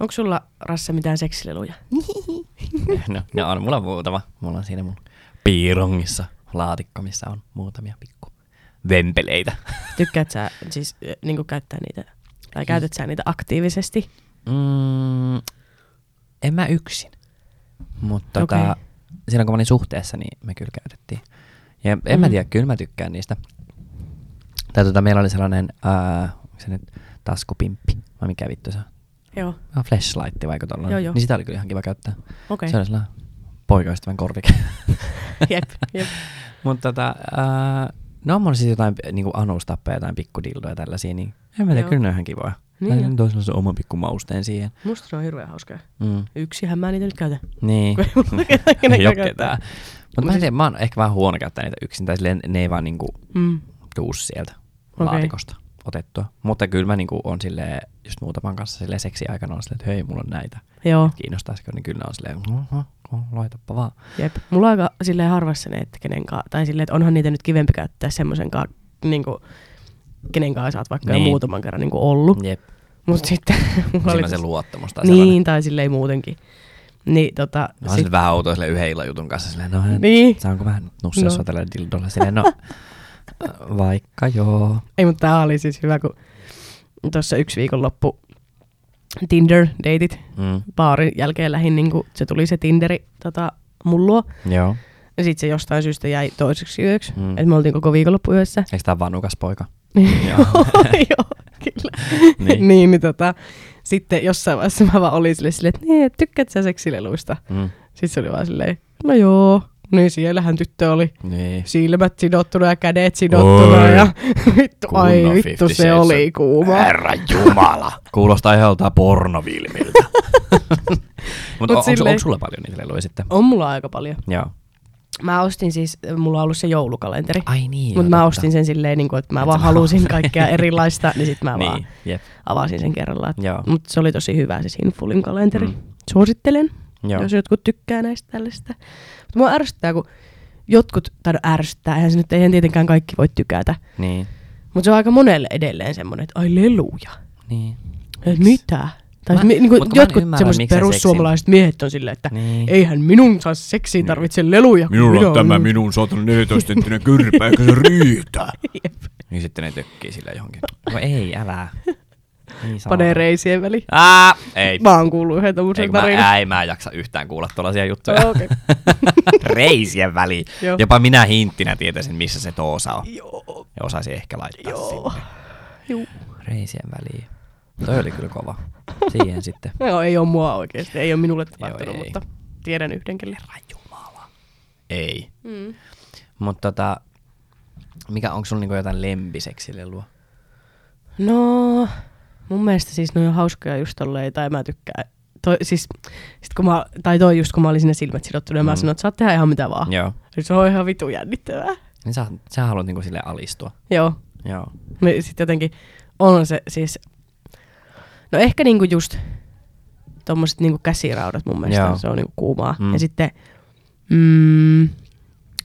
Onko sulla, Rasse, mitään seksileluja? no, no on mulla muutama. Mulla on siinä mun piirongissa laatikko, missä on muutamia pikku vempeleitä. Tykkäät sä siis niin käyttää niitä, tai käytät sä niitä aktiivisesti? Mm, en mä yksin. Mutta Okei. tota, silloin kun mä olin suhteessa, niin me kyllä käytettiin. Ja en Mm. mä tiedä, kyllä mä tykkään niistä. Tai tota, meillä oli sellainen, ää, onko se nyt taskupimppi, vai mikä vittu se on? Joo, Ah, flashlight vaikka tollainen. Joo, joo. Niin sitä oli kyllä ihan kiva käyttää. okei. Se oli sellainen poikaystävän korvike. Jep, jep. Mutta tota, ää, no on mulla siis jotain niinku anustappeja, jotain pikkudildoja tällaisia, niin en mä tiedä, kyllä ne on ihan kivoja. Niin Niin niin toisella se oman pikku mausteen siihen. Musta se on hirveän hauskaa. Mm. Yksihän mä niitä nyt käytän. Niin. Ei mulla ketään. Mutta mä en tiedä, mä oon ehkä vähän huono käyttää niitä yksin, tai silleen ne ei vaan niinku Mm. tuu sieltä Okei. laatikosta otettua. Mutta kyllä mä niinku on silleen, just muutaman kanssa silleen seksi aikana on silleen, että hei, mulla on näitä. Joo, Kiinnostaisiko, niin kyllä on silleen, "Oho, oho, laitapa vaan. jep. Mulla on aika silleen harvassa ne, että kenen kaa, tai silleen, että onhan niitä nyt kivempi käyttää semmoisen kaa, niinku, kenen kanssa sä oot vaikka niin. Niin. jo muutaman kerran niinku ollut. Jep, Mutta sitten mulla oli se luottamus tai Niin, sellainen. tai silleen muutenkin. Niin, tota, No, sit vähän outoa silleen yhden illan jutun kanssa silleen, no niin. saanko vähän nussia No. no. tällä dildolla silleen, no vaikka joo. Ei, mutta tää oli siis hyvä, kun tuossa yksi viikonloppu Tinder-deitit Mm. baarin jälkeen lähin, niin se tuli se Tinderi tota, mun luo. Joo. Ja sit se jostain syystä jäi toiseksi yöksi. Mm. Että me oltiin koko viikonloppu yössä. Eikö tää vanukas poika? Joo, joo, kyllä. niin. Niin. niin, tota, sitten jossain vaiheessa mä vaan olin silleen, silleen että et tykkäät sä seksileluista? Mm. Sitten se oli vaan silleen, no joo. Niin siellähän tyttö oli Niin. silmät sidottuna ja kädet sidottuna Oi. ja vittu, ai vittu se oli kuuma. Herra Jumala. Kuulostaa ihan joltain pornovilmiltä. Mutta Mut on, onko, silleen- onko sulla paljon niitä leluja sitten? On mulla aika paljon. Joo. Mä ostin siis, mulla on ollut se joulukalenteri. Ai niin. Mutta mä ostin sen silleen, niin kuin, että mä Et vaan halusin vaan- kaikkea erilaista, niin sit mä vaan Niin, jep. avasin sen kerralla. Joo. Mutta se oli tosi hyvä se Sinfulin kalenteri. Mm. Suosittelen, Joo. jos jotkut tykkää näistä tällaista. Mutta mua ärsyttää, kun jotkut, tai no ärsyttää, eihän se nyt eihän tietenkään kaikki voi tykätä. Niin. Mutta se on aika monelle edelleen semmoinen, että ai leluja. Niin. Et mitä? Tai Mä- niinku, kun mä en jotkut semmoiset perussuomalaiset miehet on silleen, että Niin. eihän minun saa seksiin tarvitse leluja. Minulla minä on tämä minun 114 senttinen kyrpä, eikö se riitä? Jep. Niin sitten ne tökkii sillä johonkin. No ei, älä. Niin. Panee reisien väliin. Ää, ei. Mä oon kuullut yhden tommosen mä, tarinan. ää, ei mä jaksa yhtään kuulla tuollaisia juttuja. Okei. Reisien väliin. Joo. Jopa minä hinttinä tietäisin, missä se toosa on. Joo. Ja osaisin ehkä laittaa Joo. sinne. Juu. Reisien väliin. Toi oli kyllä kova. Siihen sitten. Joo, ei oo mua oikeesti. Ei oo minulle tapahtunut, ei. mutta tiedän yhden kelle. Jumala. Ei. Mm. Mutta tota, mikä, onko sulla niinku jotain lempiseksilelua? No, mun mielestä siis ne on hauskoja just tolleen, tai mä tykkään. Toi, siis, sit kun mä, tai toi just kun mä olin sinne silmät sidottuna, mm. mä sanoin, että saat tehdä ihan mitä vaan. Joo. Siis se on ihan vitu jännittävää. Niin sä, sä haluat niinku sille alistua. Joo. Joo. Niin sit jotenkin on se siis, no ehkä niinku just tommoset niinku käsiraudat mun mielestä Joo. se on niinku kuumaa. Mm. Ja sitten, mm,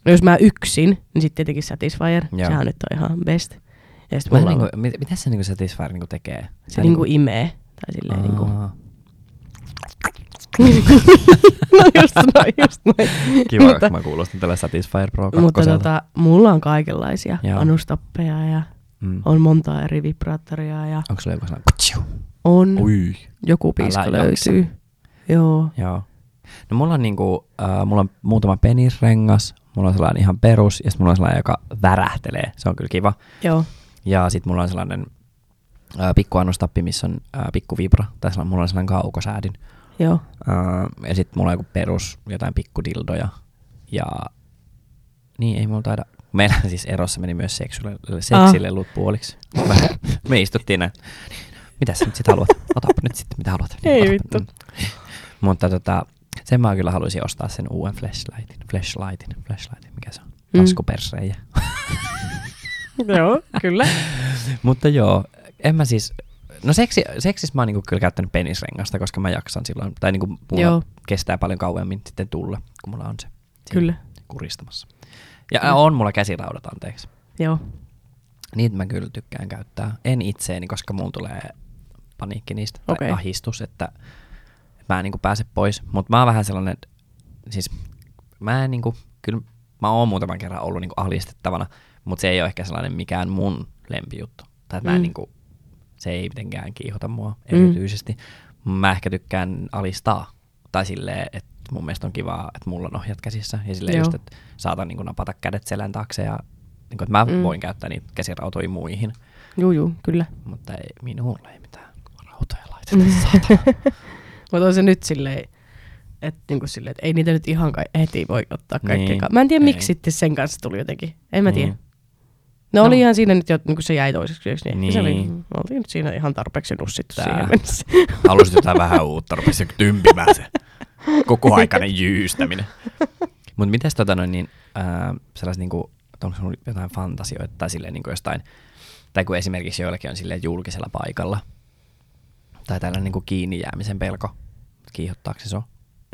jos mä yksin, niin sitten tietenkin Satisfyer, Joo. sehän nyt on ihan best. Ja sit Vähän mulla niinku, mit, mitä se niinku Satisfyer niinku tekee? se niinku imee, tai silleen niinku, Aa. no just noin, just noin. Kiva, mutta, mä kuulostin tällä Satisfyer Pro 2. mutta tota, mulla on kaikenlaisia Joo. anustappeja ja mm. on monta eri vibraattoria ja Onko sulla joku sellainen on, Ui. joku piiska löytyy. Joo. Joo. No mulla on niinku, äh, mulla on muutama penisrengas, mulla on sellainen ihan perus, ja sitten mulla on sellainen, joka värähtelee. Se on kyllä kiva. Joo. Ja sitten mulla on sellainen äh, pikku annostappi, missä on äh, pikku vibra, tai sellainen, mulla on sellainen kaukosäädin. Joo. Äh, ja sitten mulla on joku perus, jotain pikkudildoja. Ja niin, ei mulla taida. Meillä siis erossa meni myös seksuelle- seksilelut puoliksi. Me, me istuttiin näin. Mitä sä nyt sit haluat? Otapa nyt sitten, mitä haluat. Ei Otapa. vittu. Mm. Mutta tota, sen mä kyllä haluaisin ostaa sen uuden flashlightin. Flashlightin, flashlightin, mikä se on? Mm. Joo, kyllä. Mutta joo, en mä siis... No seksi, seksis mä oon niinku kyllä käyttänyt penisrengasta, koska mä jaksan silloin, tai niinku mulla Joo. kestää paljon kauemmin sitten tulla, kun mulla on se Kyllä. kuristamassa. Ja Kyllä. äh, on mulla käsiraudat, anteeksi. Joo. Niitä mä kyllä tykkään käyttää. En itseeni, koska mulla tulee paniikki niistä, tai ahistus, että mä en niinku pääse pois. Mutta mä oon vähän sellainen, siis mä en niinku, kyllä mä oon muutaman kerran ollut niinku alistettavana, mutta se ei ole ehkä sellainen mikään mun lempijuttu. Tai että mä en Mm. niinku, se ei mitenkään kiihota mua Mm. erityisesti. Mä ehkä tykkään alistaa. Tai silleen, että mun mielestä on kiva, että mulla on ohjat käsissä. Ja silleen Joo. just, että saatan niinku napata kädet selän taakse ja niinku, että mä Mm. mm. voin käyttää niitä käsirautoja muihin. Juu, juu, kyllä. Mutta ei, minulle ei mitään rautoja laiteta, saatana. Mutta on se nyt silleen, että niinku silleen, et ei niitä nyt ihan ka- heti voi ottaa kaikkea. Niin, mä en tiedä, miksi sitten sen kanssa tuli jotenkin. En mä tiedä. No, No. oli ihan siinä nyt jo, niin kun se jäi toiseksi niin, niin. se oli, Niin. me oltiin nyt siinä ihan tarpeeksi nussittu Tää. siihen mennessä. Haluaisit jotain vähän uutta, rupesi tympimään se koko aikainen jyystäminen. Mutta mites tota noin, niin, ää, sellaiset niinku, että onko sinulla jotain fantasioita tai silleen niinku jostain, tai kun esimerkiksi joillakin on silleen julkisella paikalla, tai tällainen niinku kiinni jäämisen pelko, kiihottaako se sua?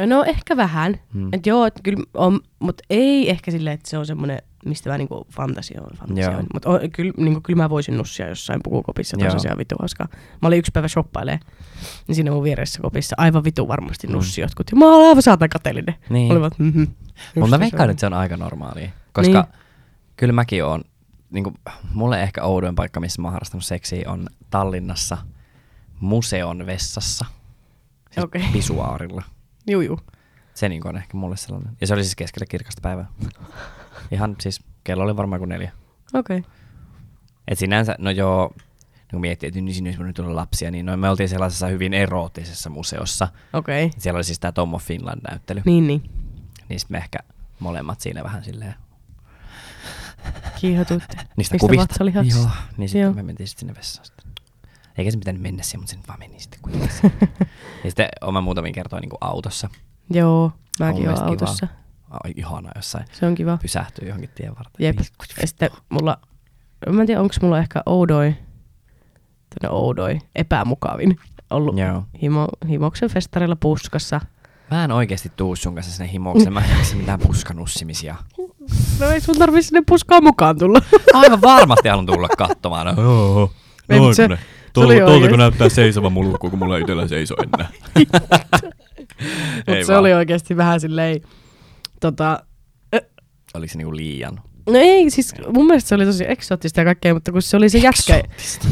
No ehkä vähän. Hmm. Mm. Et joo, et kyllä on, mutta ei ehkä silleen, että se on semmoinen, mistä mä niinku fantasioin. Fantasioin. Mutta kyllä, niinku, kyllä mä voisin nussia jossain pukukopissa, Joo. tosiaan vitu hauskaa. Mä olin yksi päivä shoppailee, niin siinä mun vieressä kopissa aivan vitu varmasti Mm. nussi jotkut. Ja mä olin aivan saatan kateellinen. Niin. Olivat, mm-hmm. Mutta mä veikkaan, että se on aika normaalia, koska Niin. kyllä mäkin oon, niinku, mulle ehkä oudoin paikka, missä mä oon harrastanut seksiä, on Tallinnassa museon vessassa, siis Okei. pisuaarilla. Juu, juu. Se niin on ehkä mulle sellainen. Ja se oli siis keskellä kirkasta päivää. Ihan siis, kello oli varmaan kuin neljä. Okei. Okay. Et sinänsä, no joo, niin kun miettii, että niin sinne olisi lapsia, niin no, me oltiin sellaisessa hyvin eroottisessa museossa. Okei. Okay. Siellä oli siis tämä Tommo Finland-näyttely. Niin, niin. Niin sit me ehkä molemmat siinä vähän silleen Kiihotuitte. niistä Mistä kuvista. Joo, niin sitten Joo. me mentiin sit sinne vessaan. sitten. Eikä se pitänyt mennä siihen, mutta se nyt vaan meni sitten kuitenkin. ja sitten oma muutamin kertoa niin autossa. Joo, mäkin oon mielestä kivaa. Autossa. Ai, ihana jossain. Se on kiva. Pysähtyy johonkin tien varteen. Jep. Ja sitten mulla, mä en tiedä onko mulla ehkä oudoin, tänne oudoin, epämukavin ollut Joo. himo, himoksen festarilla puskassa. Mä en oikeesti tuu sun kanssa sinne himoukseen. Mä en jaksa mitään puskanussimisia. No ei sun tarvi sinne puskaan mukaan tulla. Aivan varmasti haluan tulla katsomaan. No. Joo. Se- ne. Tuolta, oikeesti. kun näyttää seisova mulkku, kun mulla ei itsellä seiso enää. Mutta se oli oikeasti vähän silleen, tota, Oliko se niinku liian? no ei siis mun mielestä se oli tosi eksoottista ja kaikkea, mutta kun se oli se jätkä,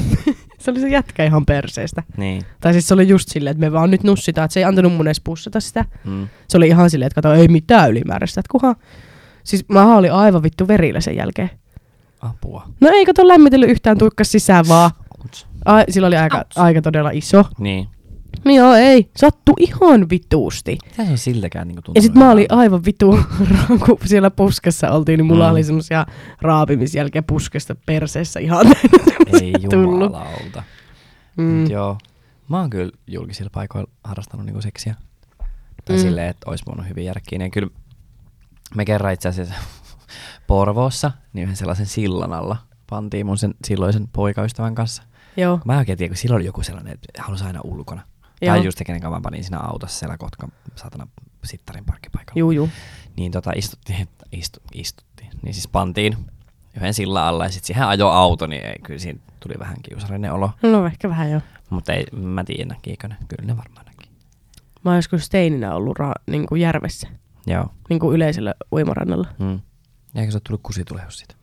se oli se jätkä ihan perseestä. Niin. Tai siis se oli just silleen, että me vaan nyt nussitaan, että se ei antanut mun edes pussata sitä. Mm. Se oli ihan silleen, että kato, ei mitään ylimääräistä. Että kuhan, siis mä olin aivan vittu verillä sen jälkeen. Apua. No ei kato lämmitellyt yhtään tuikkas sisään vaan. Ai, sillä oli aika, aika todella iso. Niin. Niin joo, ei. Sattu ihan vituusti. Mitä se on siltäkään tuntunut? Ja sit mä olin aivan vitu, kun siellä puskessa oltiin, niin mulla Mm. oli semmosia raapimisjälkeä puskesta perseessä ihan Ei jumalauta. Mm. Mut joo. Mä oon kyllä julkisilla paikoilla harrastanut niinku seksiä. Tai Mm. mm. silleen, että ois voinut hyvin jäädä kiinni. Ja kyllä me kerran itse asiassa Porvoossa, niin yhden sellaisen sillan alla pantiin mun sen silloisen poikaystävän kanssa. Joo. Mä en oikein tiedä, kun silloin oli joku sellainen, että halusi aina ulkona. Joo. Tai just kenen kanssa panin siinä autossa siellä Kotkan satana sittarin parkkipaikalla. Juu, juu. Niin tota istuttiin, istu, istuttiin, niin siis pantiin yhden sillan alla ja sitten siihen ajo auto, niin ei, kyllä siinä tuli vähän kiusallinen olo. No ehkä vähän joo. Mutta ei, mä tiedän näkiikö ne, kyllä ne varmaan näki. Mä oon joskus teininä ollut ra- niin kuin järvessä, Joo. niin kuin yleisellä uimarannalla. Mm. Eikö se ole tullut kusitulehdus siitä?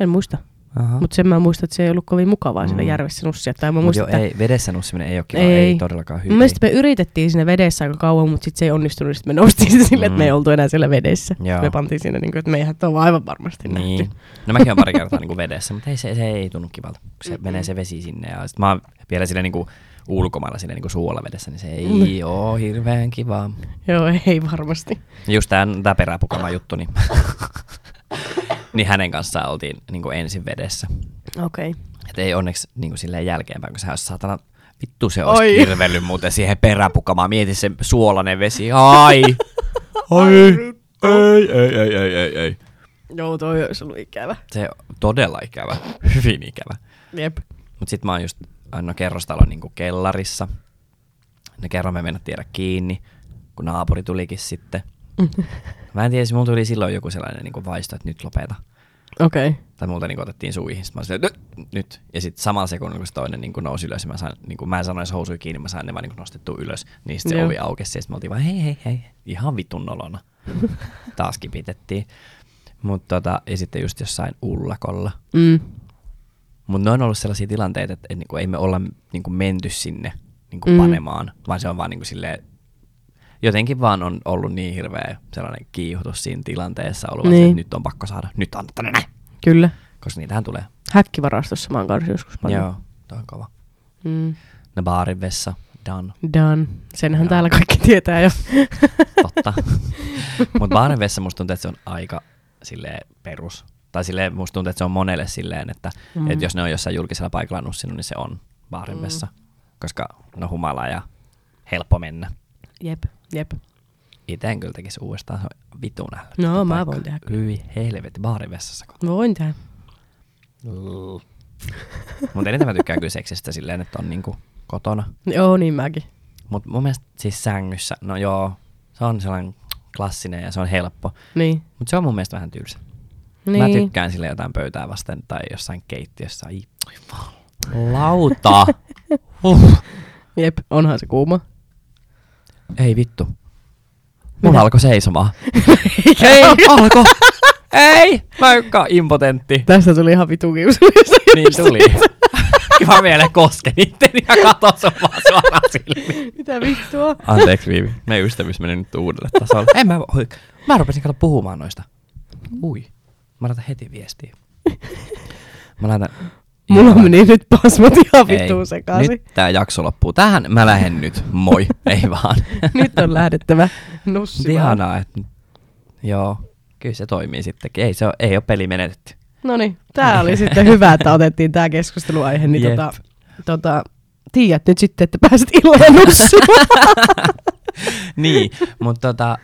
En muista. Aha. Mutta sen mä muistan, että se ei ollut kovin mukavaa siellä Mm. järvessä nussia. Tai mä muistan, jo, että ei, vedessä nussiminen ei ole kiva, Ei. ei, todellakaan hyvin. Mun mielestä me yritettiin siinä vedessä aika kauan, mutta sitten se ei onnistunut. Sitten me noustiin se silleen, että me ei Mm. oltu enää siellä vedessä. Joo. Me pantiin siinä, niin kuin, että me eihän ole aivan varmasti Niin. nähty. No mäkin olen pari kertaa niinku vedessä, mutta ei, se, se ei tunnu kivalta, se Mm-mm. menee se vesi sinne. Ja sit mä oon vielä siinä niinku ulkomailla siinä niinku suolavedessä, niin se ei Mm. oo hirveän kivaa. Joo, ei varmasti. Just tää peräpukama juttu, niin, niin hänen kanssaan oltiin niinku ensin vedessä. Okei. Okay. Et ei onneksi niinku silleen jälkeenpäin, kun sehän olisi saatana vittu se olisi Oi. kirvellyt muuten siihen peräpukamaan. Mieti se suolainen vesi. Ai! Ai, ei, ei, ei, ei, ei, ei. Joo, toi olisi ollut ikävä. Se on todella ikävä. Hyvin ikävä. Jep. Mut sit mä oon just no kerrostalon niinku kellarissa. Ne kerran me mennä tiedä kiinni, kun naapuri tulikin sitten. Mä en tiedä, mulla tuli silloin joku sellainen niinku vaisto, että nyt lopeta. Okei. Okay. Tai multa niin otettiin suihin. Sitten mä olin silleen, "Nyt!" nyt. Ja sitten samalla sekunnilla, kun se toinen niin nousi ylös, mä, sain, niin kuin, mä en sanoisi housuja kiinni, mä sain ne vaan niin nostettua ylös. Niin sitten se Joo. ovi aukesi, ja sitten me oltiin vaan hei, hei, hei. Ihan vitun nolona. Taas kipitettiin. Mutta tota, ja sitten just jossain ullakolla. Mm. Mutta ne on ollut sellaisia tilanteita, että et, niinku, ei me olla niinku, menty sinne niinku, Mm. panemaan, vaan se on vaan niinku, silleen, jotenkin vaan on ollut niin hirveä sellainen kiihotus siinä tilanteessa ollut, niin. Että nyt on pakko saada, nyt anna tänne näin, Kyllä. koska niitähän tulee. Häkkivarastossa mä oon kanssa joskus paljon. Joo, toi on kova. Mm. Ne baarin vessa, done, Done. Senhän Joo. täällä kaikki tietää jo. totta. Mutta baarin vessa musta tuntuu, että se on aika silleen perus. Tai silleen musta tuntuu, että se on monelle silleen, että Mm. mm. et jos ne on jossain julkisella paikalla nussinut, niin se on baarin Mm. vessa. Koska no humala ja helppo mennä. Jep, jep. Itse en kyllä tekisi uudestaan, se on vitun ällöttävä No, mä voin tehdä. Hyi helvetti, baarivessassa. Voin tehdä. Mutta eniten mä tykkään kyllä seksistä silleen, että on niinku kotona. Joo, niin mäkin. Mutta mun mielestä siis sängyssä, no joo, se on sellainen klassinen ja se on helppo. Niin. Mutta se on mun mielestä vähän tylsä. niin. Mä tykkään sille jotain pöytää vasten tai jossain keittiössä. Ai, lauta! Uh. Jep, onhan se kuuma. Ei vittu. Mulla Mitä? alkoi seisomaan. Ei, alko! Ei! Mä oon impotentti. Tästä tuli ihan vitu kiusallista. Niin tuli. Mä vielä kosken itteni ja katon sun vaan suoraan silmiin. Mitä vittua? Anteeksi Viivi, meidän ystävyys meni nyt uudelle tasolle. En mä voi. Mä rupesin kato puhumaan noista. Ui. Mä laitan heti viestiä. Mä laitan... Mulla meni nyt pasmat ihan vittuun sekaisin. Nyt tää jakso loppuu. Tähän mä lähden nyt. Moi. Ei vaan. Nyt on lähdettävä nussimaan. Ihanaa, että... Joo. Kyllä se toimii sittenkin. Ei, se ole, ei ole peli menetetty. No niin, tää oli sitten hyvä, että otettiin tää keskusteluaihe. Niin Jep. tota, tota, tiedät nyt sitten, että pääset illalla nussimaan. niin, mutta tota,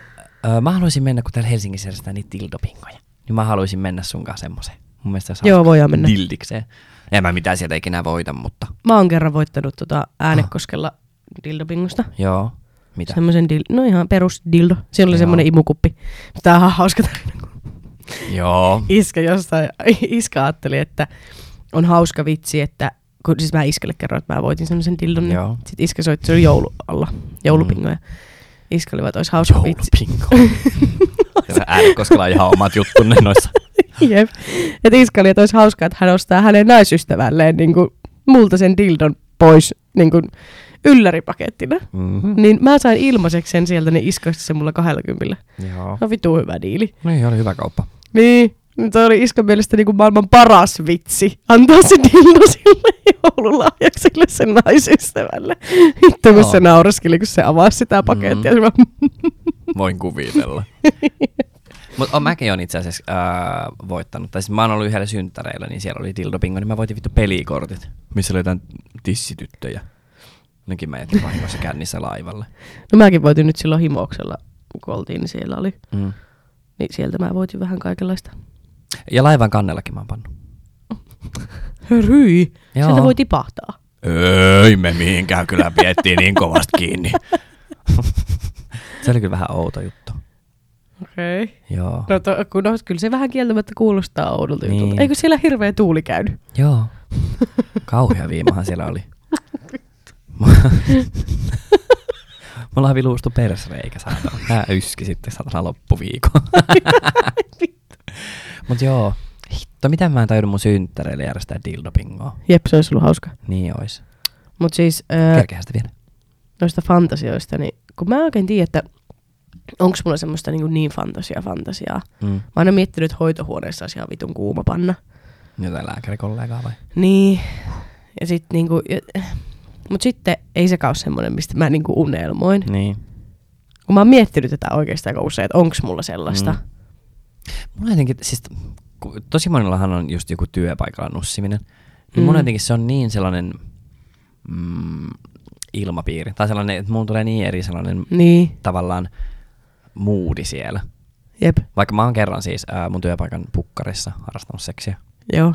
mä haluaisin mennä, kun täällä Helsingissä järjestetään niitä dildopingoja. Niin mä haluaisin mennä sun kanssa semmoiseen. Mun mielestä se Joo, voidaan mennä. Dildikseen. En mä mitään sieltä ikinä voita, mutta Mä oon kerran voittanut tota äänekoskella dildopingosta. joo. Mitä? Semmoisen dil- no ihan perus dildo. Siellä oli Joo. semmoinen imukuppi. Tää on hauska tarina, Joo. iskä jostain, iskä ajatteli, että on hauska vitsi, että kun siis mä iskelle kerroin, että mä voitin semmoisen dildon, niin Joo. sit iskä soitti, se oli joulu alla, joulupingoja. Iskä oli vaan, että olisi hauska vitsi. Joulupinko. Siellä Äänekoskella on ihan omat juttunne noissa. Jep. Että iskä oli, että olisi hauska, että hän ostaa hänen naisystävälleen niin kuin, multa sen dildon pois niin kuin, ylläripakettina. Mm-hmm. Niin mä sain ilmaiseksi sen sieltä, niin iskä osti sen mulla 20. Joo. No vitu hyvä diili. No ei, oli hyvä kauppa. Niin, niin toi oli iskän mielestä niin kuin maailman paras vitsi. Antaa se dildo sille joululahjaksi sille sen naisystävälle. Hitto kun se nauraskeli, kun se avasi sitä pakettia. Mm. Voin kuvitella. Mutta on mäkin on itse asiassa ää, voittanut. Tai siis mä oon ollut yhdellä synttäreillä, niin siellä oli dildopingo, niin mä voitin vittu pelikortit. Missä oli jotain tissityttöjä. Nekin mä jätin vahingossa kännissä laivalle. No mäkin voitin nyt silloin himouksella, kun oltiin, niin siellä oli. Mm. Niin sieltä mä voitin vähän kaikenlaista. Ja laivan kannellakin mä oon pannut. Joo. sieltä voi tipahtaa. Ei me mihinkään kyllä piettiin niin kovasti kiinni. Se oli kyllä vähän outo juttu. Okei. Okay. Joo. No, to, kun no, kyllä se vähän kieltämättä kuulostaa oudolta Niin. jutulta. Eikö siellä hirveä tuuli käynyt? Joo. Kauhea viimahan siellä oli. Mulla on viluustu persreikä saatana. Tää yski sitten satana loppuviikon. Mut joo. Hitto, miten mä en tajunnut mun synttäreille järjestää dildopingoa. Jep, se olisi ollut hauska. Niin ois. Mutta siis äh, Kerkehän sitä vielä. noista fantasioista, niin kun mä oikein tiedä, että onko mulla semmoista niin, niin fantasia fantasiaa. Mm. Mä oon aina miettinyt, että hoitohuoneessa olisi ihan vitun kuuma panna. Jotain lääkärikollegaa vai? Niin. Ja sit niinku, mut sitten ei sekaan ole semmoinen, mistä mä niinku unelmoin. Niin. Kun mä oon miettinyt tätä oikeastaan aika usein, että onko mulla sellaista. Mm. Mulla jotenkin, siis tosi monillahan on just joku työpaikalla nussiminen. Niin Mm. jotenkin se on niin sellainen mm, ilmapiiri. Tai sellainen, että mulla tulee niin eri sellainen Niin, tavallaan moodi siellä. jep, Vaikka mä oon kerran siis ää, mun työpaikan pukkarissa harrastanut seksiä. joo.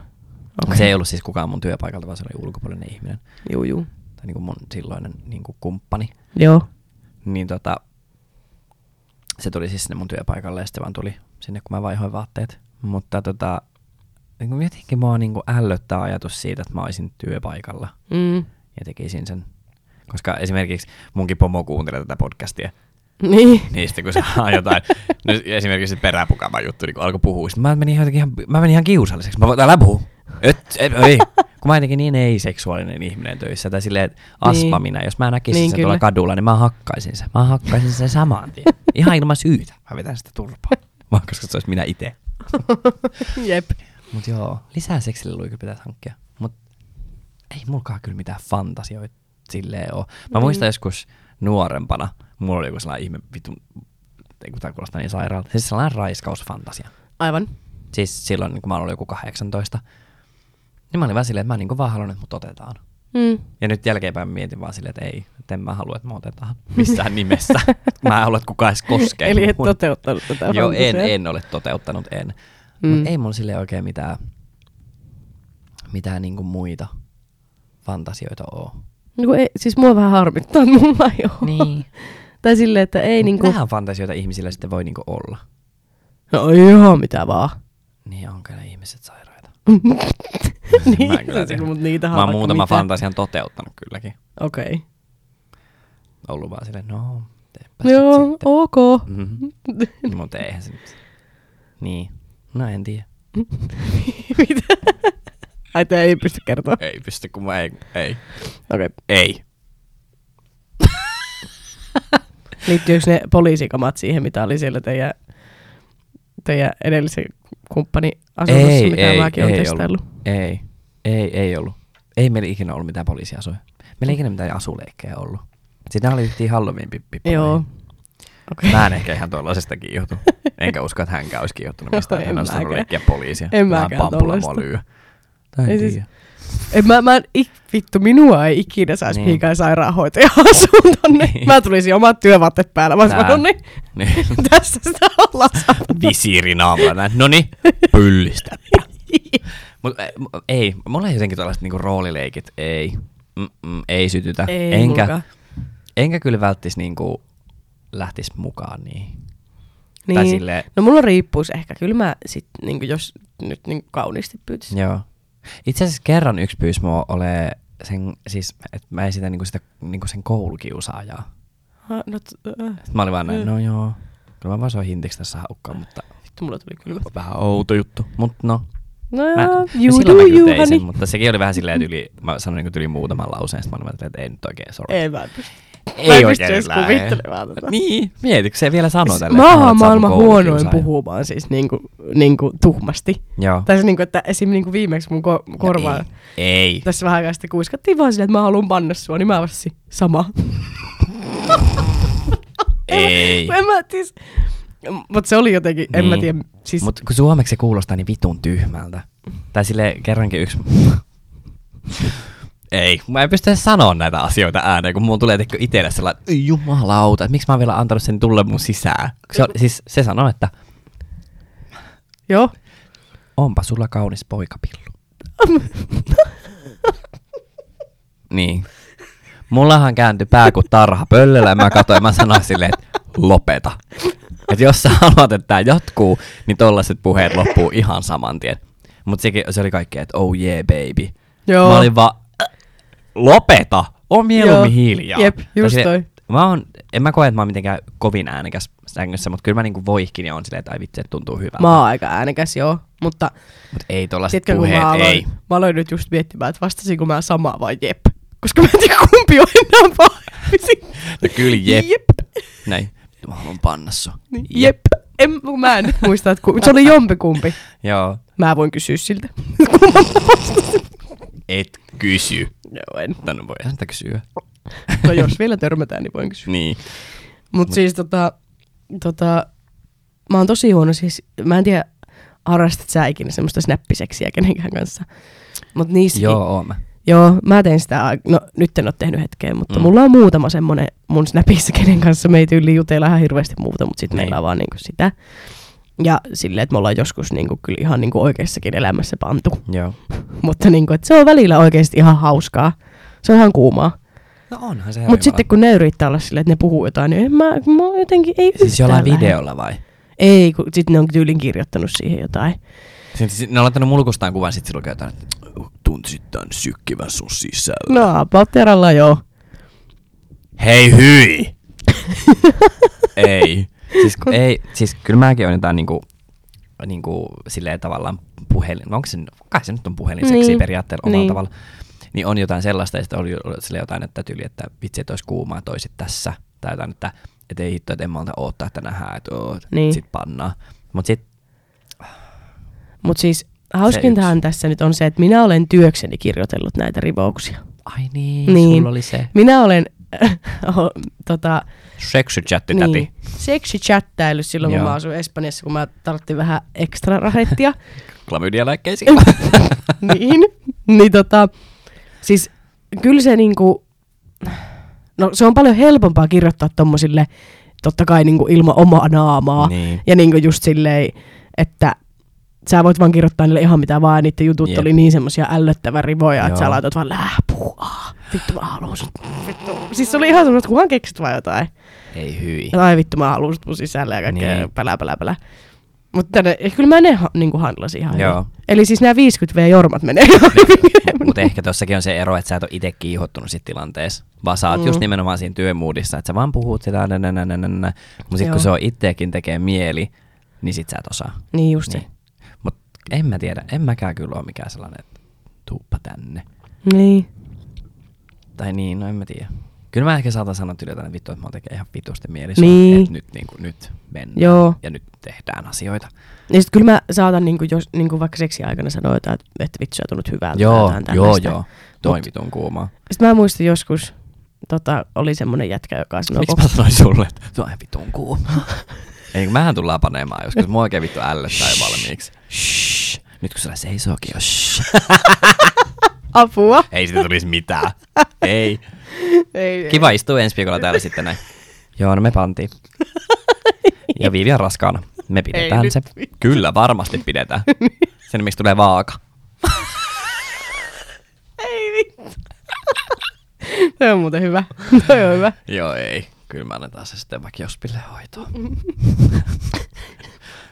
Okay. Se ei ollut siis kukaan mun työpaikalta, vaan se oli ulkopuolinen ihminen. Juu, juu. Tai niinku mun silloinen niinku kumppani. Joo. Niin tota, se tuli siis sinne mun työpaikalle ja sitten vaan tuli sinne, kun mä vaihoin vaatteet. Mutta tota, niin kuin jotenkin mua niin kuin ällöttää ajatus siitä, että mä olisin työpaikalla Mm. ja tekisin sen. Koska esimerkiksi munkin pomo kuuntelee tätä podcastia, Niin. niin sitten kun se on jotain, no esimerkiksi se peräpukama juttu, niin kun alkoi puhua, sitten mä menin jotenkin ihan, mä menin ihan kiusalliseksi. Mä voin, älä puhu. Et, et, ei. Kun mä jotenkin niin ei-seksuaalinen ihminen töissä, tai silleen, että aspa Niin. minä, jos mä näkisin Niin, sen tuolla kyllä. kadulla, niin mä hakkaisin sen. Mä hakkaisin sen saman tien. Ihan ilman syytä. Mä vetän sitä turpaa. Vaan koska se olisi minä itse. Jep. Mut joo, lisää seksille luikki pitäisi hankkia. Mut ei mulkaan kyllä mitään fantasioita silleen oo. Mä Mm. muistan joskus nuorempana, mulla oli joku sellainen ihme vitun, ei kun tää kuulostaa niin sairaalta, siis sellainen raiskausfantasia. Aivan. Siis silloin, niin kun mä olin joku 18, niin mä olin vaan silleen, että mä niin vaan haluan, että mut otetaan. Mm. Ja nyt jälkeenpäin mietin vaan silleen, että ei, että en mä halua, että me otetaan missään nimessä. Mä en halua, että kukaan edes koskee. Eli et muhun. toteuttanut tätä Joo, en, en ole toteuttanut, en. Mm. Mutta ei mulla sille oikein mitään, mitään niinku muita fantasioita oo. Niin kuin ei, siis mua vähän harmittaa, että mulla ei ole. Niin. Tai silleen, että ei niinku... Vähän fantasioita ihmisillä sitten voi niinku olla. No ihan mitä vaan. Niin onko ne ihmiset sairaita? niin, Mä en kyllä se, mut niitä Mä oon muutama fantasian toteuttanut kylläkin. Okei. Okay. Ollut vaan silleen, no, teepä Joo, sitten. ok. Mm-hmm. Mutta eihän se nyt. Niin. No en tiedä. Mitä? Ai te ei pysty kertoa. Ei pysty, kun mä ei. Ei. Okei. Okay. Ei. Liittyykö ne poliisikamat siihen, mitä oli siellä teidän, teidän edellisen kumppani asunnossa, Ei, mitä ei, mäkin ei testaillut? Ei. Ei, ei ollut. Ei meillä ikinä ollut mitään poliisiasuja. Meillä ei ikinä mitään asuleikkejä ollut. Sitä oli Halloween pippi. Joo. Okei. Mä en ehkä ihan tuollaisesta kiihottu. Enkä usko, että hänkään olisi kiihottunut mistään. En Hän on saanut mäkään. leikkiä poliisia. En mäkään pampulla tollaista. mua lyö. Tai en siis- tiedä. En mä, mä en, ik, vittu, minua ei ikinä saisi Niin. niin. mihinkään sairaanhoitaja asuun tonne. Niin. Mä tulisin omat työvaatteet päällä. Mä olisin no niin, Niin. tässä sitä ollaan saatu. Visiiri naamalla näin. Noni, pyllistä. Mut ei, mu- ei, mulla ei jotenkin tällaiset niinku roolileikit, ei. Mm-mm, ei sytytä. Ei enkä, mullakaan. enkä kyllä välttis niinku lähtis mukaan niihin. Niin. Tai silleen, No mulla riippuisi ehkä. Kyllä mä sit, niin jos nyt niin kauniisti pyytäisin. joo. Itse asiassa kerran yksi pyysi mua ole sen, siis, että mä esitän niinku sitä, niinku sen koulukiusaajaa. Ha, no, t- äh, Sitten mä olin vaan näin, Mm. no joo. Kyllä mä vaan soin hintiksi tässä haukkaan, mutta, vittu, mulla tuli kylmä. vähän outo juttu. Mut no, No mä, mä juu, kyllä tein sen, mutta sekin oli vähän silleen, että yli, mä sanoin niinku yli muutaman lauseen, sitten mä olin vaan, että ei nyt oikein sorry. Ei mä pysty. Ei mä oikein edes kuvittelemaan tätä. Niin, mietitkö se vielä sanoo tälle? Mä oon maailman huonoin puhumaan siis niinku, niinku tuhmasti. Joo. Tai se niinku, että esim. Niinku viimeksi mun ko- korvaan. Ei. ei. Tässä vähän aikaa sitten kuiskattiin vaan silleen, että mä haluan panna sua, niin mä vastasin sama. Ei. En mä siis... Mutta se oli jotenkin, en mä Niin. tiedä, siis... Mut kun suomeksi se kuulostaa niin vitun tyhmältä. Tai sille kerrankin yksi... Ei, mä en pysty sanoa näitä asioita ääneen, kun mulla tulee tekö itselle sellainen, "Ei jumalauta, että miksi mä oon vielä antanut sen tulla mun sisään. Se, on, siis se sanoo, että Joo. onpa sulla kaunis poikapillu. niin. Mullahan kääntyi pää kuin tarha pöllöllä ja mä katsoin ja mä sanoin silleen, että lopeta. Että jos sä haluat, että tää jatkuu, niin tollaset puheet loppuu ihan saman tien. Mutta se oli kaikkea, että oh yeah baby. Joo. Mä olin vaan, "Äh, lopeta, on mieluummin Joo. hiljaa. Jep, just silleen, toi. Mä oon, en mä koe, että mä oon mitenkään kovin äänekäs sängyssä, mutta kyllä mä niinku voihkin ja on silleen, että ai vitsi, että tuntuu hyvältä. Mä oon aika äänekäs, joo. Mutta Mutta ei tollaset sitten kun puheet, mä aloin, ei. mä aloin nyt just miettimään, että vastasinko mä samaa vai jep. Koska mä en tiedä kumpi on enää pahempi. No kyllä jep. jep. Näin. Mä haluan panna sua. Niin, jep. En, kun mä en nyt muista, että ku, se oli jompikumpi. Joo. Mä voin kysyä siltä. Et kysy. Joo, en. Tänne voi sitä kysyä. No jos vielä törmätään, niin voin kysyä. Niin. Mut siis tota, tota, mä oon tosi huono siis, mä en tiedä, harrastat sä ikinä semmoista snappiseksiä kenenkään kanssa. Mut niissäkin, Joo, oon mä. joo, mä teen sitä, no nyt en oo tehnyt hetkeen, mutta Mm. mm. mulla on muutama semmonen mun snapissa, kenen kanssa me ei tyyli jutella ihan hirveästi muuta, mutta sitten Niin. meillä on vaan niinku sitä. Ja silleen, että me ollaan joskus niinku kyllä ihan niinku oikeassakin elämässä pantu. Joo. Mutta niinku, että se on välillä oikeasti ihan hauskaa. Se on ihan kuumaa. No onhan se Mutta sitten kun ne yrittää olla silleen, että ne puhuu jotain, niin en mä, mä jotenkin ei Siis jollain lähde. videolla vai? Ei, kun sitten ne on tyylin kirjoittanut siihen jotain. Sitten sit, ne on laittanut mulkustaan kuvan, sit se lukee jotain, että tuntisit tän sykkivän sun sisällä. No, about teralla joo. Hei hyi! ei. Siis, kun, ei. Siis kyllä mäkin on jotain niinku, niinku silleen tavallaan puhelin, onko se, kai se nyt on puhelinseksi Niin. periaatteella omalla Niin. tavalla. Niin on jotain sellaista, sitten oli sille jotain, että tyyli, että vitsi, että olisi kuumaa toisit tässä. Tai jotain, että, että ei hitto, että en malta odottaa, että nähdään, että oot, Niin. sit pannaan. Mut sit, Mutta siis hauskintahan tässä nyt on se, että minä olen työkseni kirjoitellut näitä rivouksia. ai niin, Niin. niin. sulla oli se Minä olen tota, seksychatti täti. niin, seksichattailu silloin, kun Joo. mä asuin Espanjassa, kun mä tarvitsin vähän ekstra rahettia. Klamydialääkkeisiin. niin, niin tota, siis kyllä se niinku, no se on paljon helpompaa kirjoittaa tommosille, totta kai niinku ilman omaa naamaa. niin. Ja niinku just silleen, että sä voit vaan kirjoittaa niille ihan mitä vaan, ja niiden jutut Jep. oli niin semmosia ällöttävän rivoja, että sä laitat vaan läpuu, aah, vittu mä haluun sut, vittu. Siis se oli ihan semmoista, kunhan keksit vaan jotain. Ei hyi. Ai vittu mä haluun sut mun sisälle ja kaikkea niin. Niin. pälä, pälä, pälä. Mutta kyllä mä ne ha, niinku handlasin ihan Joo. hyvin. Eli siis nämä 50V-jormat menee ihan hyvin. Mutta ehkä tossakin on se ero, että sä et ole itse kiihottunut sit tilanteessa. Vaan sä oot mm. just nimenomaan siinä työmoodissa, että sä vaan puhut sitä, nä, nä, nä, nä, nä, nä. Mut sit Joo. kun se on itteekin tekee mieli, niin sit sä et osaa. Niin just se. Niin. Mut en mä tiedä, en mäkään kyllä ole mikään sellainen, että tuuppa tänne. Niin. Tai niin, no en mä tiedä. Kyllä mä ehkä saatan sanoa tyyliä tänne vittu, että mä tekee ihan vitusti mieli Niin. että nyt, niin kuin, nyt mennään Joo. ja nyt tehdään asioita. Ja sit kyllä mä saatan niinku, jos, niinku vaikka seksi aikana sanoa että, että vittu sä tullut hyvältä. Joo, joo, tällaista. joo. Toi vitun kuumaa. Sitten mä muistin joskus, tota, oli semmonen jätkä, joka sanoi, Miksi mä sanoin sulle, että tuo on vitun kuuma? Ei, mähän tullaan panemaan joskus. Mua oikein vittu ällöttää jo valmiiksi. Shh. Nyt kun sulla seisookin jo shh. apua. Ei siitä tulisi mitään. Ei. Ei, Kiva istua ensi viikolla täällä sitten näin. Joo, no me pantiin. Ja Viivi on raskaana. Me pidetään nyt se. vittu. Kyllä, varmasti pidetään. Sen miksi tulee vaaka. Ei vittu. Toi on muuten hyvä. Toi on hyvä. Joo, ei. Kyllä mä annetaan se sitten vaikka Jospille hoitoon.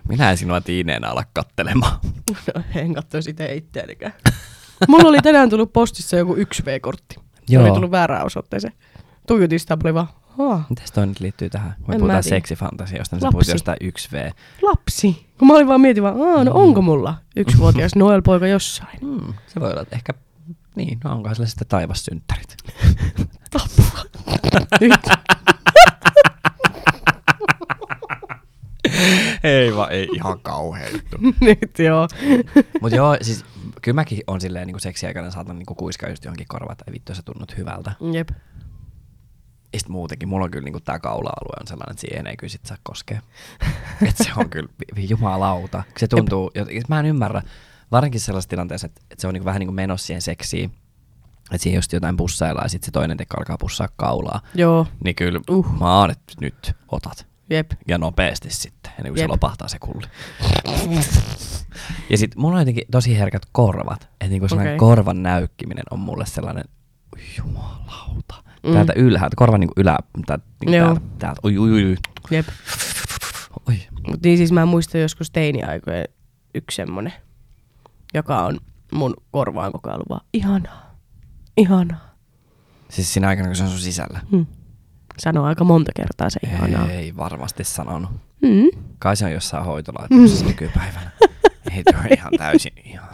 Minä en sinua tiineenä ala kattelemaan. No, en katsoisi itse itseänikään. Mulla oli tänään tullut postissa joku 1V-kortti. Joo. Oli tullut väärään osoitteeseen. Tuijotin sitä, oli vaan, Haa, Mites toi nyt liittyy tähän? Me En puhutaan tiedä. seksifantasioista, niin sä Lapsi. puhut jostain 1V. lapsi. Kun mä olin vaan mietin vaan, Aa, no onko mulla yksivuotias Noel-poika jossain? Hmm, se voi olla, että ehkä, niin, no onkohan sillä sitten taivassynttärit. Nyt. Ei vaan, ei ihan kauhean juttu. Nyt joo. Mut joo, siis kyllä mäkin on silleen niin seksiaikana saatan niin kuiskaa just johonkin korvaan, että ei vittu sä tunnut hyvältä. Jep. Ja sit muutenkin, mulla on kyllä niin tää kaula-alue on sellainen, että siihen ei kyllä sit saa koskea. Et se on kyllä, jumalauta. Se tuntuu, jot- mä en ymmärrä, varsinkin sellaisessa tilanteessa, että, että se on niin vähän niin kuin menossa siihen seksiin, että siihen just jotain pussaillaan ja sit se toinen teko alkaa pussaa kaulaa. Joo. Niin kyllä uh. mä oon, että nyt otat. Jep. Ja nopeasti sitten, ennen kuin Jep. se lopahtaa se kulli. ja sit mulla on jotenkin tosi herkät korvat. Että niinku sellainen okay. korvan näykkiminen on mulle sellainen, jumalauta. Mm. Mm. Täältä ylhäältä, korvan niinku ylä, täältä, niinku täältä, täältä, oi, oi, oi. Jep. oi. Mut niin siis mä muistan joskus teiniaikojen yksi semmonen, joka on mun korvaan koko ajan vaan, ihanaa, ihanaa. Siis siinä aikana, kun se on sun sisällä. Hmm. Sanoo aika monta kertaa se ihanaa. Ei varmasti sanonut. Mm. Kai se on jossain hoitolaitoksessa nykypäivänä. Ei tuo ihan täysin ihan.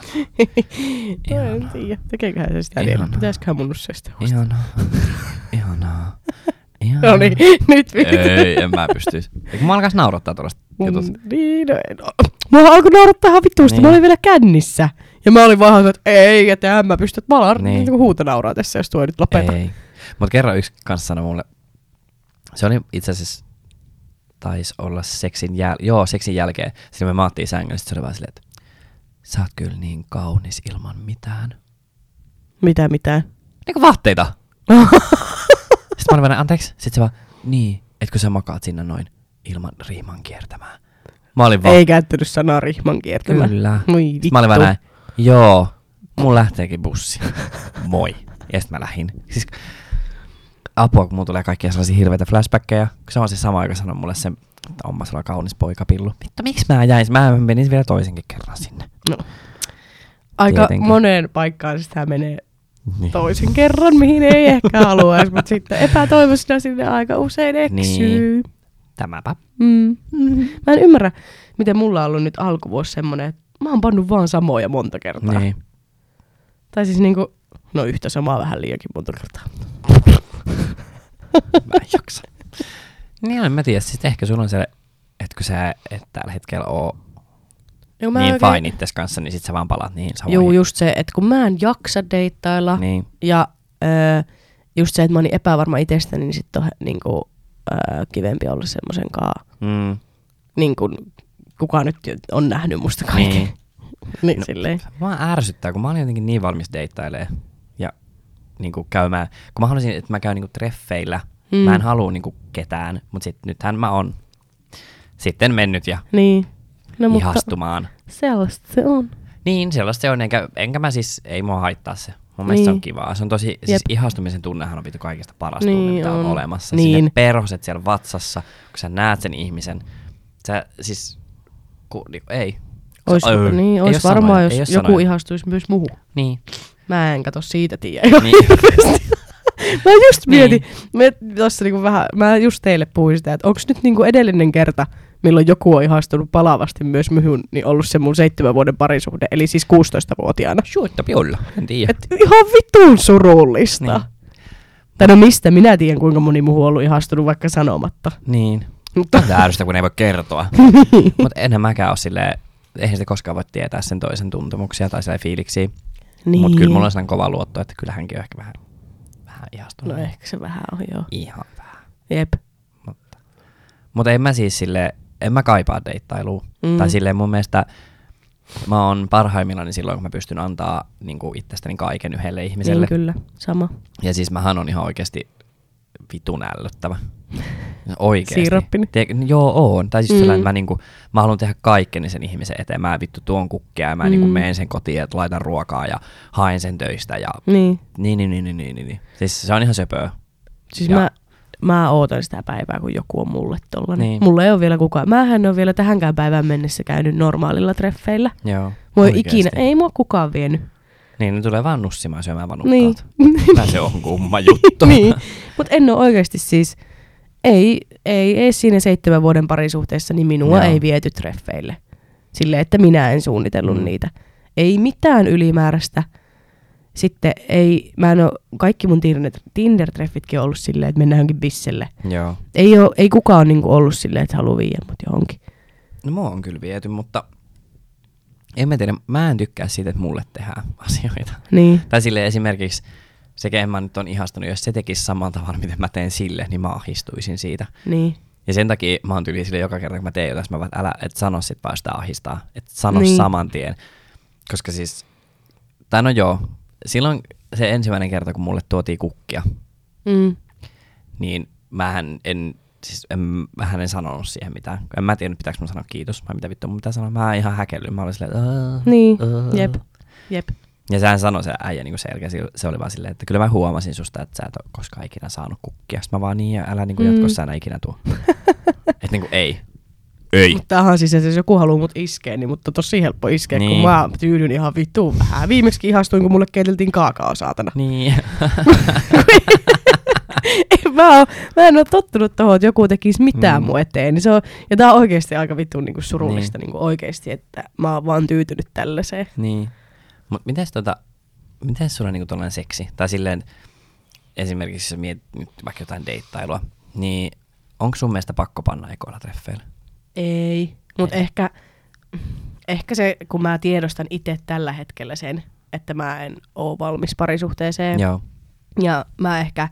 Mä en tiedä, tekeeköhän se sitä vielä. Ihanaa. Pitäisiköhän mun se sitä ostaa. Ihanaa. Ihanaa. Ihanaa. No niin, nyt vittu. Ei, en mä pystyisi. Eikö mä alkaisi naurattaa tuollaista? Mm, Niin, no, no. Mua alkoi naurattaa ihan vittuusti. Niin. Mä olin vielä kännissä. Ja mä olin vaan, että ei, että en mä pysty, mä alan niin. Niin. huuta nauraa tässä, jos tuo nyt lopeta. Ei. Mutta kerran yksi kanssa sanoi mulle, se oli itse asiassa, taisi olla seksin, jäl- joo, seksin jälkeen, siinä me maattiin sängyllä, se oli vaan silleen, että sä oot kyllä niin kaunis ilman mitään. Mitä, mitä? Niinku vaatteita. Sitten mä olin vaan, anteeksi. Sitten se vaan, niin, etkö sä makaat sinne noin ilman riiman kiertämään. Mä olin vaan, Ei käyttänyt sanaa rihman kiertämään. kyllä. Moi Sitten vittu. mä olin vaan näin, joo, mun lähteekin bussi. Moi. Ja sitten mä lähdin. Siis apua, kun mulla tulee kaikkia sellaisia hirveitä flashbackkejä. Kun se on siis sama aika sanoi mulle sen että on sulla kaunis poikapillu. Vittu, miksi mä jäin? Mä menin vielä toisenkin kerran sinne. No. Aika Tietenkin. moneen paikkaan sitä menee Niin. toisen kerran, mihin ei ehkä haluaisi, mutta sitten epätoivoisena sinne aika usein eksyy. Niin. Tämäpä. Mm. Mä en ymmärrä, miten mulla on ollut nyt alkuvuosi semmonen, että mä oon pannut vaan samoja monta kertaa. Niin. Tai siis niinku, no yhtä samaa vähän liiankin monta kertaa. Mä en jaksa. Niin en mä tiedä, siis ehkä sulla on se, että kun sä et tällä hetkellä oo Joo, niin fine itses kanssa, niin sit sä vaan palaat niihin samoihin. Joo, just se, että kun mä en jaksa deittailla Niin. ja öö, just se, että mä oon niin epävarma itsestäni, niin sit on niinku, öö, kivempi olla semmoisen kaa, Mm. niin kuin kuka nyt on nähnyt musta kaiken. Niin. Niin, No, silleen. Mä ärsyttää, kun mä olin jotenkin niin valmis deittailee ja niin kuin käymään. Kun mä halusin, että mä käyn niin kuin treffeillä. Mm. Mä en halua niin kuin ketään, mutta sit, nythän mä oon sitten mennyt ja Niin. No mutta ihastumaan. sellaista se on. Niin, sellaista se on, enkä, enkä mä siis, ei mua haittaa se. Mun mielestä se on Niin. kivaa. Se on tosi, siis ihastumisen tunnehan on vittu kaikista paras Niin tunne, mitä on, on. olemassa. Niin. Sinne perhoset siellä vatsassa, kun sä näet sen ihmisen. Sä siis, ku, niin, ei. Ois, öö, niin, ois varmaan, sanoja, jos joku sanoja. ihastuisi myös muuhun. Niin. Mä en kato siitä tiedä. Niin. mä just mietin, Niin. niin. tossa niinku vähän, mä just teille puhuin sitä, että onko nyt niinku edellinen kerta, milloin joku on ihastunut palavasti myös myhun, niin ollut se mun seitsemän vuoden parisuhde, eli siis 16-vuotiaana. Suotta olla, en tiedä. Et ihan vitun surullista. Niin. Tai no mistä minä tiedän, kuinka moni muu on ollut ihastunut vaikka sanomatta. Niin. Mutta Tämä ärsystä, kun ei voi kertoa. Mutta enhän mäkään ole silleen, eihän se koskaan voi tietää sen toisen tuntemuksia tai fiiliksiä. Niin. Mutta kyllä mulla on kova luotto, että kyllä hänkin on ehkä vähän, vähän ihastunut. No ehkä se vähän on, joo. Ihan vähän. Jep. Mutta, mutta en mä siis sille, en mä kaipaa deittailua. Mm. Mm. Tai silleen mun mielestä mä oon parhaimmillani silloin, kun mä pystyn antaa niin kuin itsestäni kaiken yhdelle ihmiselle. Niin kyllä, sama. Ja siis mähän on ihan oikeasti vitun ällöttävä. Oikeesti. Siirappinen. Tiedä, joo, oon. Tai siis Mm. sellainen, että mä, niinku, mä haluan tehdä kaikkeni sen ihmisen eteen. Mä vittu tuon kukkia ja mä mm. niinku Mm. menen sen kotiin ja laitan ruokaa ja haen sen töistä. Ja... Niin. Niin, niin, niin, niin, niin, niin, niin. Siis se on ihan söpöä. Siis Ja- mä, mä ootan sitä päivää, kun joku on mulle tollanen. Niin. Mulla ei ole vielä kukaan. Mähän ole vielä tähänkään päivään mennessä käynyt normaalilla treffeillä. Joo. Voi ikinä, ei mua kukaan vienyt. Niin, ne tulee vaan nussimaan syömään vaan Niin. niin. se on kumma juttu. niin. Mutta en ole oikeasti siis, ei, ei, ei siinä seitsemän vuoden parisuhteessa, niin minua Joo. ei viety treffeille. Silleen, että minä en suunnitellut Mm. niitä. Ei mitään ylimääräistä. Sitten ei, mä en ole, kaikki mun Tinder- Tinder-treffitkin on ollut silleen, että mennään johonkin bisselle. Joo. Ei, ole, ei kukaan ole niinku ollut silleen, että haluaa viedä mut johonkin. No mua on kyllä viety, mutta en mä tiedä, mä en tykkää siitä, että mulle tehdään asioita. Niin. Tai sille esimerkiksi se, kehen mä nyt on ihastunut, jos se tekisi samalla tavalla, miten mä teen sille, niin mä ahistuisin siitä. Niin. Ja sen takia mä oon tyyli sille joka kerta, kun mä teen jotain, mä vaan, älä, et sano sit vaan sitä ahistaa. Et sano Niin. saman tien. Koska siis, tai no joo, silloin se ensimmäinen kerta, kun mulle tuotiin kukkia, Mm. niin mähän en, siis en, mähän en sanonut siihen mitään. En mä tiedä, pitääkö mä sanoa kiitos vai mitä vittu mun pitää sanoa. Mä ihan häkellyin. Mä olin silleen, "Aa, Niin. aa." Jep. Jep. Ja sehän sanoi se äijä niin selkeä, se oli vaan silleen, että kyllä mä huomasin susta, että sä et ole koskaan ikinä saanut kukkia. Sitten mä vaan niin, ja älä niin Mm. jatkossa enää ikinä tuo. että niin kuin ei. Ei. Mutta tämähän siis, että jos joku haluaa mut iskeä, niin mutta tosi helppo iskeä, niin. kun Niin. mä tyydyn ihan vittuun vähän. Viimeksi ihastuin, kun mulle keiteltiin kaakao, saatana. Niin. Ei, mä, oon, mä en ole tottunut tuohon, että joku tekisi mitään mm. Mm. mun eteen. Niin se on, ja tää on oikeasti aika vitun niinku surullista Niin. niinku oikeasti, että mä oon vaan tyytynyt tällaiseen. niin. Mut mites tota, mites sulla niinku tollanen seksi? Tai silleen, esimerkiksi jos mietit nyt vaikka jotain deittailua, niin onko sun mielestä pakko panna ekoilla treffeillä? Ei, mutta ehkä, ehkä se, kun mä tiedostan itse tällä hetkellä sen, että mä en oo valmis parisuhteeseen. Joo. Ja mä ehkä,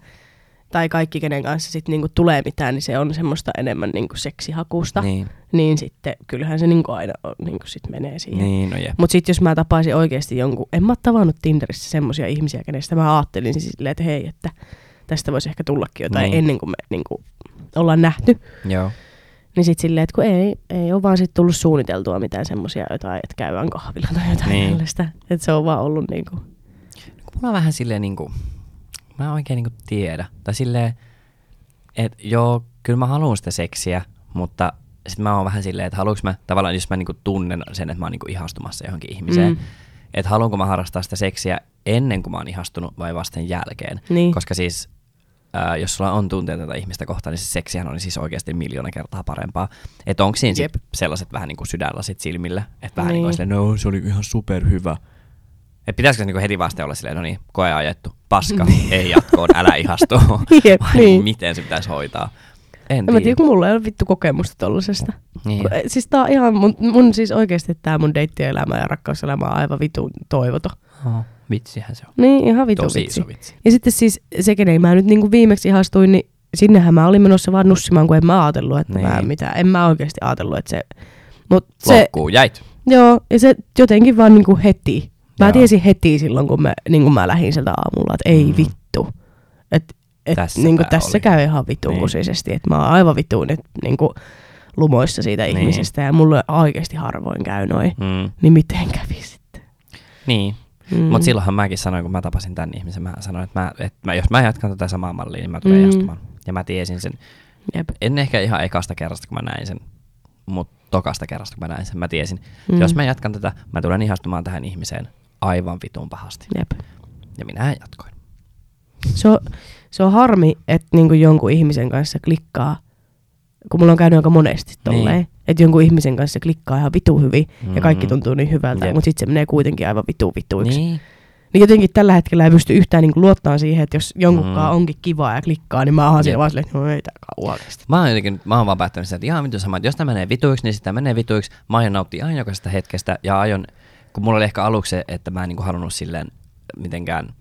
tai kaikki kenen kanssa sit niinku tulee mitään, niin se on semmoista enemmän niinku seksihakusta. Niin. Niin. sitten kyllähän se niinku aina on, niinku sit menee siihen. Niin, no. Mutta sitten jos mä tapaisin oikeasti jonkun, en mä tavannut Tinderissä semmoisia ihmisiä, kenestä mä ajattelin siis silleen, että hei, että tästä voisi ehkä tullakin jotain niin. Ennen kuin me niinku, ollaan nähty. Joo. Niin sitten silleen, että kun ei, ei ole vaan sit tullut suunniteltua mitään semmoisia jotain, että käydään kahvilla tai jotain niin. Tällaista. Että se on vaan ollut niinku, mulla on vähän silleen niinku, mä en oikein niinku tiedä. Tai silleen, että joo, kyllä mä haluan sitä seksiä, mutta sit mä oon vähän silleen, että haluanko mä, tavallaan jos mä niinku tunnen sen, että mä oon niinku ihastumassa johonkin ihmiseen, Mm. että haluanko mä harrastaa sitä seksiä ennen kuin mä oon ihastunut vai vasta sen jälkeen. Niin. Koska siis, ää, jos sulla on tunteita tätä ihmistä kohtaan, niin se seksihän on siis oikeasti miljoona kertaa parempaa. Että onko siinä sit sellaiset vähän niin kuin sydänlasit silmillä, että vähän Niin. niin kuin no se oli ihan superhyvä. Et pitäisikö se niinku heti vasta olla silleen, no niin, koe ajettu, paska, ei jatkoon, älä ihastu. Jep, Vai niin. miten se pitäisi hoitaa? En En tiedä, tiedä. kun mulla ei ole vittu kokemusta tollasesta. Niin. Eh, Siis tää on ihan, mun, mun siis oikeesti tää mun deittielämä ja rakkauselämä on aivan vitun toivoto. Oho, vitsihän se on. Niin, ihan vitu Tosi vitsi. iso vitsi. Ja sitten siis se, kenen mä nyt niinku viimeksi ihastuin, niin sinnehän mä olin menossa vaan nussimaan, kun en mä ajatellut, että niin. mä Niin. mitään. En mä oikeasti ajatellut, että se... Mut se, Loukkuun jäit. joo, ja se jotenkin vaan niinku heti. Mä Joo. tiesin heti silloin, kun mä, niin kun mä lähdin sieltä aamulla, että ei Mm. vittu. Et, et, Tässäpä niinku, tässä oli. käy ihan vitun Niin. Että mä oon aivan vitun et, niinku, lumoissa siitä Niin. ihmisestä ja mulle oikeasti harvoin käy noin. Mm. Niin miten kävi sitten? Niin, Mm. mutta silloinhan mäkin sanoin, kun mä tapasin tämän ihmisen, mä sanoin, että, mä, että mä, jos mä jatkan tätä samaa mallia, niin mä tulen Mm. ihastumaan. Ja mä tiesin sen, Jep. en ehkä ihan ekasta kerrasta, kun mä näin sen, mutta tokasta kerrasta, kun mä näin sen, mä tiesin, mm. jos mä jatkan tätä, mä tulen ihastumaan tähän ihmiseen aivan vitun pahasti. Jep. Ja minä jatkoin. Se on, se on harmi, että niinku jonkun ihmisen kanssa klikkaa, kun mulla on käynyt aika monesti tolleen, Niin. että jonkun ihmisen kanssa klikkaa ihan vitu hyvin ja Mhm. kaikki tuntuu niin hyvältä, Jep. mutta sitten se menee kuitenkin aivan vitu vituiksi. Niin. Niin. niin jotenkin tällä hetkellä ei pysty yhtään niinku luottamaan siihen, että jos jonkunkaan Mm. onkin kivaa ja klikkaa, niin mä oon siellä vaan silleen, että no ei tää kauan kestä. Mä oon jotenkin, mä oon vaan päättänyt sitä, että ihan vitun sama, että jos tämä menee vituiksi, niin sitä menee vituiksi. Mä aion nauttia aina jokaisesta hetkestä ja aion, kun mulla oli ehkä aluksi se, että mä en niinku halunnut silleen mitenkään,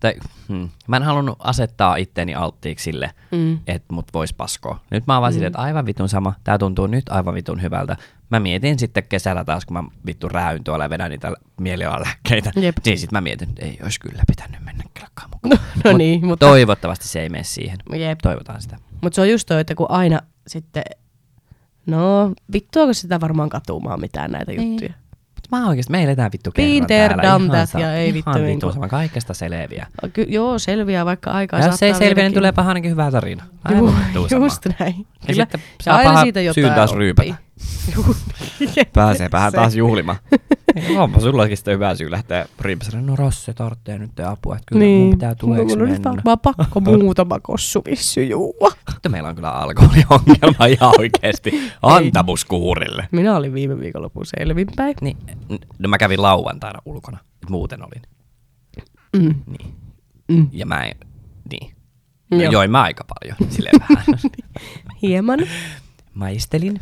tai hmm, mä en halunnut asettaa itteeni alttiiksi sille, Mm. että mut vois paskoa. Nyt mä oon vaan Mm. silleen, että aivan vitun sama, tää tuntuu nyt aivan vitun hyvältä. Mä mietin sitten kesällä taas, kun mä vittu räyn tuolla ja vedän niitä mielialalääkkeitä. Jep. Niin sit mä mietin, että ei olisi kyllä pitänyt mennä kelkkaan mukaan. No Mut niin, mutta, Toivottavasti se ei mene siihen. jep. Toivotaan sitä. Mutta se on just toi, että kun aina sitten, no vittuako sitä varmaan katumaan mitään näitä Niin. juttuja. Mä oikeesti, me eletään vittu kerran there, täällä. done ihan that, sa- ja ei vittu Ihan niinku- vittu sama, kaikesta selviää. Ky- joo, selviää vaikka aikaa. Ja jos se ei selviä, niin tulee ainakin hyvä tarina. Juu, Aivan sama. just näin. Ja Kyllä. sitten Ja saa aina paha siitä jotain syyn taas ryypätä. Juu, jep, Pääseepähän se. taas juhlimaan. Onpa sullakin sitten hyvä syy lähteä ryypässä. No Rosse tarvitsee nyt apua, että kyllä niin. mun pitää tuleeksi Mulla on nyt mennä. pakko muutama kossu juua. Sitten meillä on kyllä alkoholiongelma ihan oikeesti. Antamuskuurille. Minä olin viime viikonlopun selvinpäin. Niin, no mä kävin lauantaina ulkona. Muuten olin. Mm. Niin. Mm. Ja mä en, niin. Joo. Join mä aika paljon, silleen vähän. Hieman. Maistelin.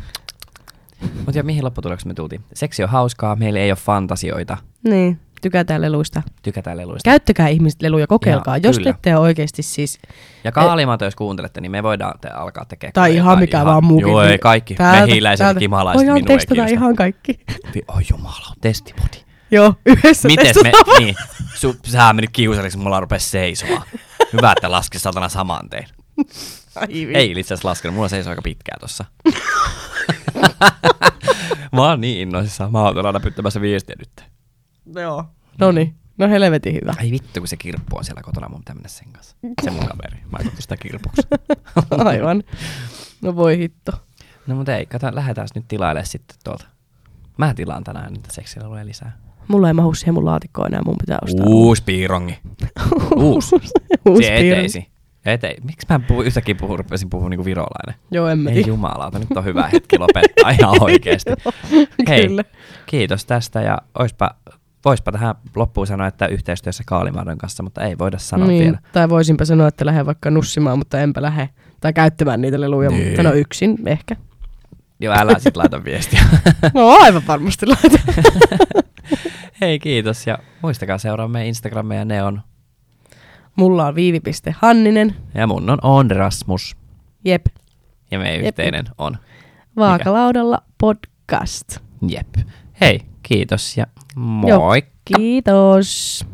Mutta ja mihin lopputulokseen me tultiin? Seksi on hauskaa, meillä ei ole fantasioita, Niin, tykätään leluista. tykätään leluista. Käyttäkää ihmiset leluja, kokeilkaa. Joo, Jos kyllä. te ette ole oikeasti siis... ja Kaalimato, jos kuuntelette, niin me voidaan te alkaa tekemään. Tai ihan mikä vaan muukin. Joo, ei kaikki. Mehiläiset ja kimalaiset Voidaan minua testata ihan kaikki. Oi jumala, testimodi. Joo, yhdessä Miten me, niin, su, sä mennyt kiusalliksi, mulla rupesi seisomaan. Hyvä, että laski satana saman tein. Ai. Ei itse asiassa laskenut, mulla seisoo aika pitkään tossa. mä oon niin innoissaan, mä oon tuolla näpyttämässä viestiä nyt. Joo. No niin, no helvetin hyvä. Ai vittu, kun se kirppu on siellä kotona, mun pitää mennä sen kanssa. Se mun kaveri, mä en sitä kirpuksi. Aivan. No voi hitto. No mutta ei, kato, lähdetään nyt tilailemaan sitten tuolta. Mä tilaan tänään niitä seksileluja lisää. Mulla ei mahu siihen mun laatikkoon enää, mun pitää ostaa. Uusi piirongi. Uusi. Uusi Se piirre. Eteisi. Etei. Miksi mä puhu, yhtäkkiä puhun, rupesin puhua niinku virolainen? Joo, en mä Ei jumalauta, nyt on hyvä hetki lopettaa ihan oikeesti. Hei, Kyllä. kiitos tästä ja oispa, voispa tähän loppuun sanoa, että yhteistyössä Kaalimadon kanssa, mutta ei voida sanoa niin. vielä. Tai voisinpä sanoa, että lähden vaikka nussimaan, mutta enpä lähde. Tai käyttämään niitä leluja, Niin. mutta no yksin ehkä. Joo, älä sit laita viestiä. No aivan varmasti laitan. Hei, kiitos ja muistakaa seuraa meidän Instagramia, ne on. Mulla on viivi.hanninen. Ja mun on On Rasmus. Jep. Ja meidän Jep. yhteinen on. Vaakalaudalla podcast. Jep. Hei, kiitos ja Joo. moi. Kiitos.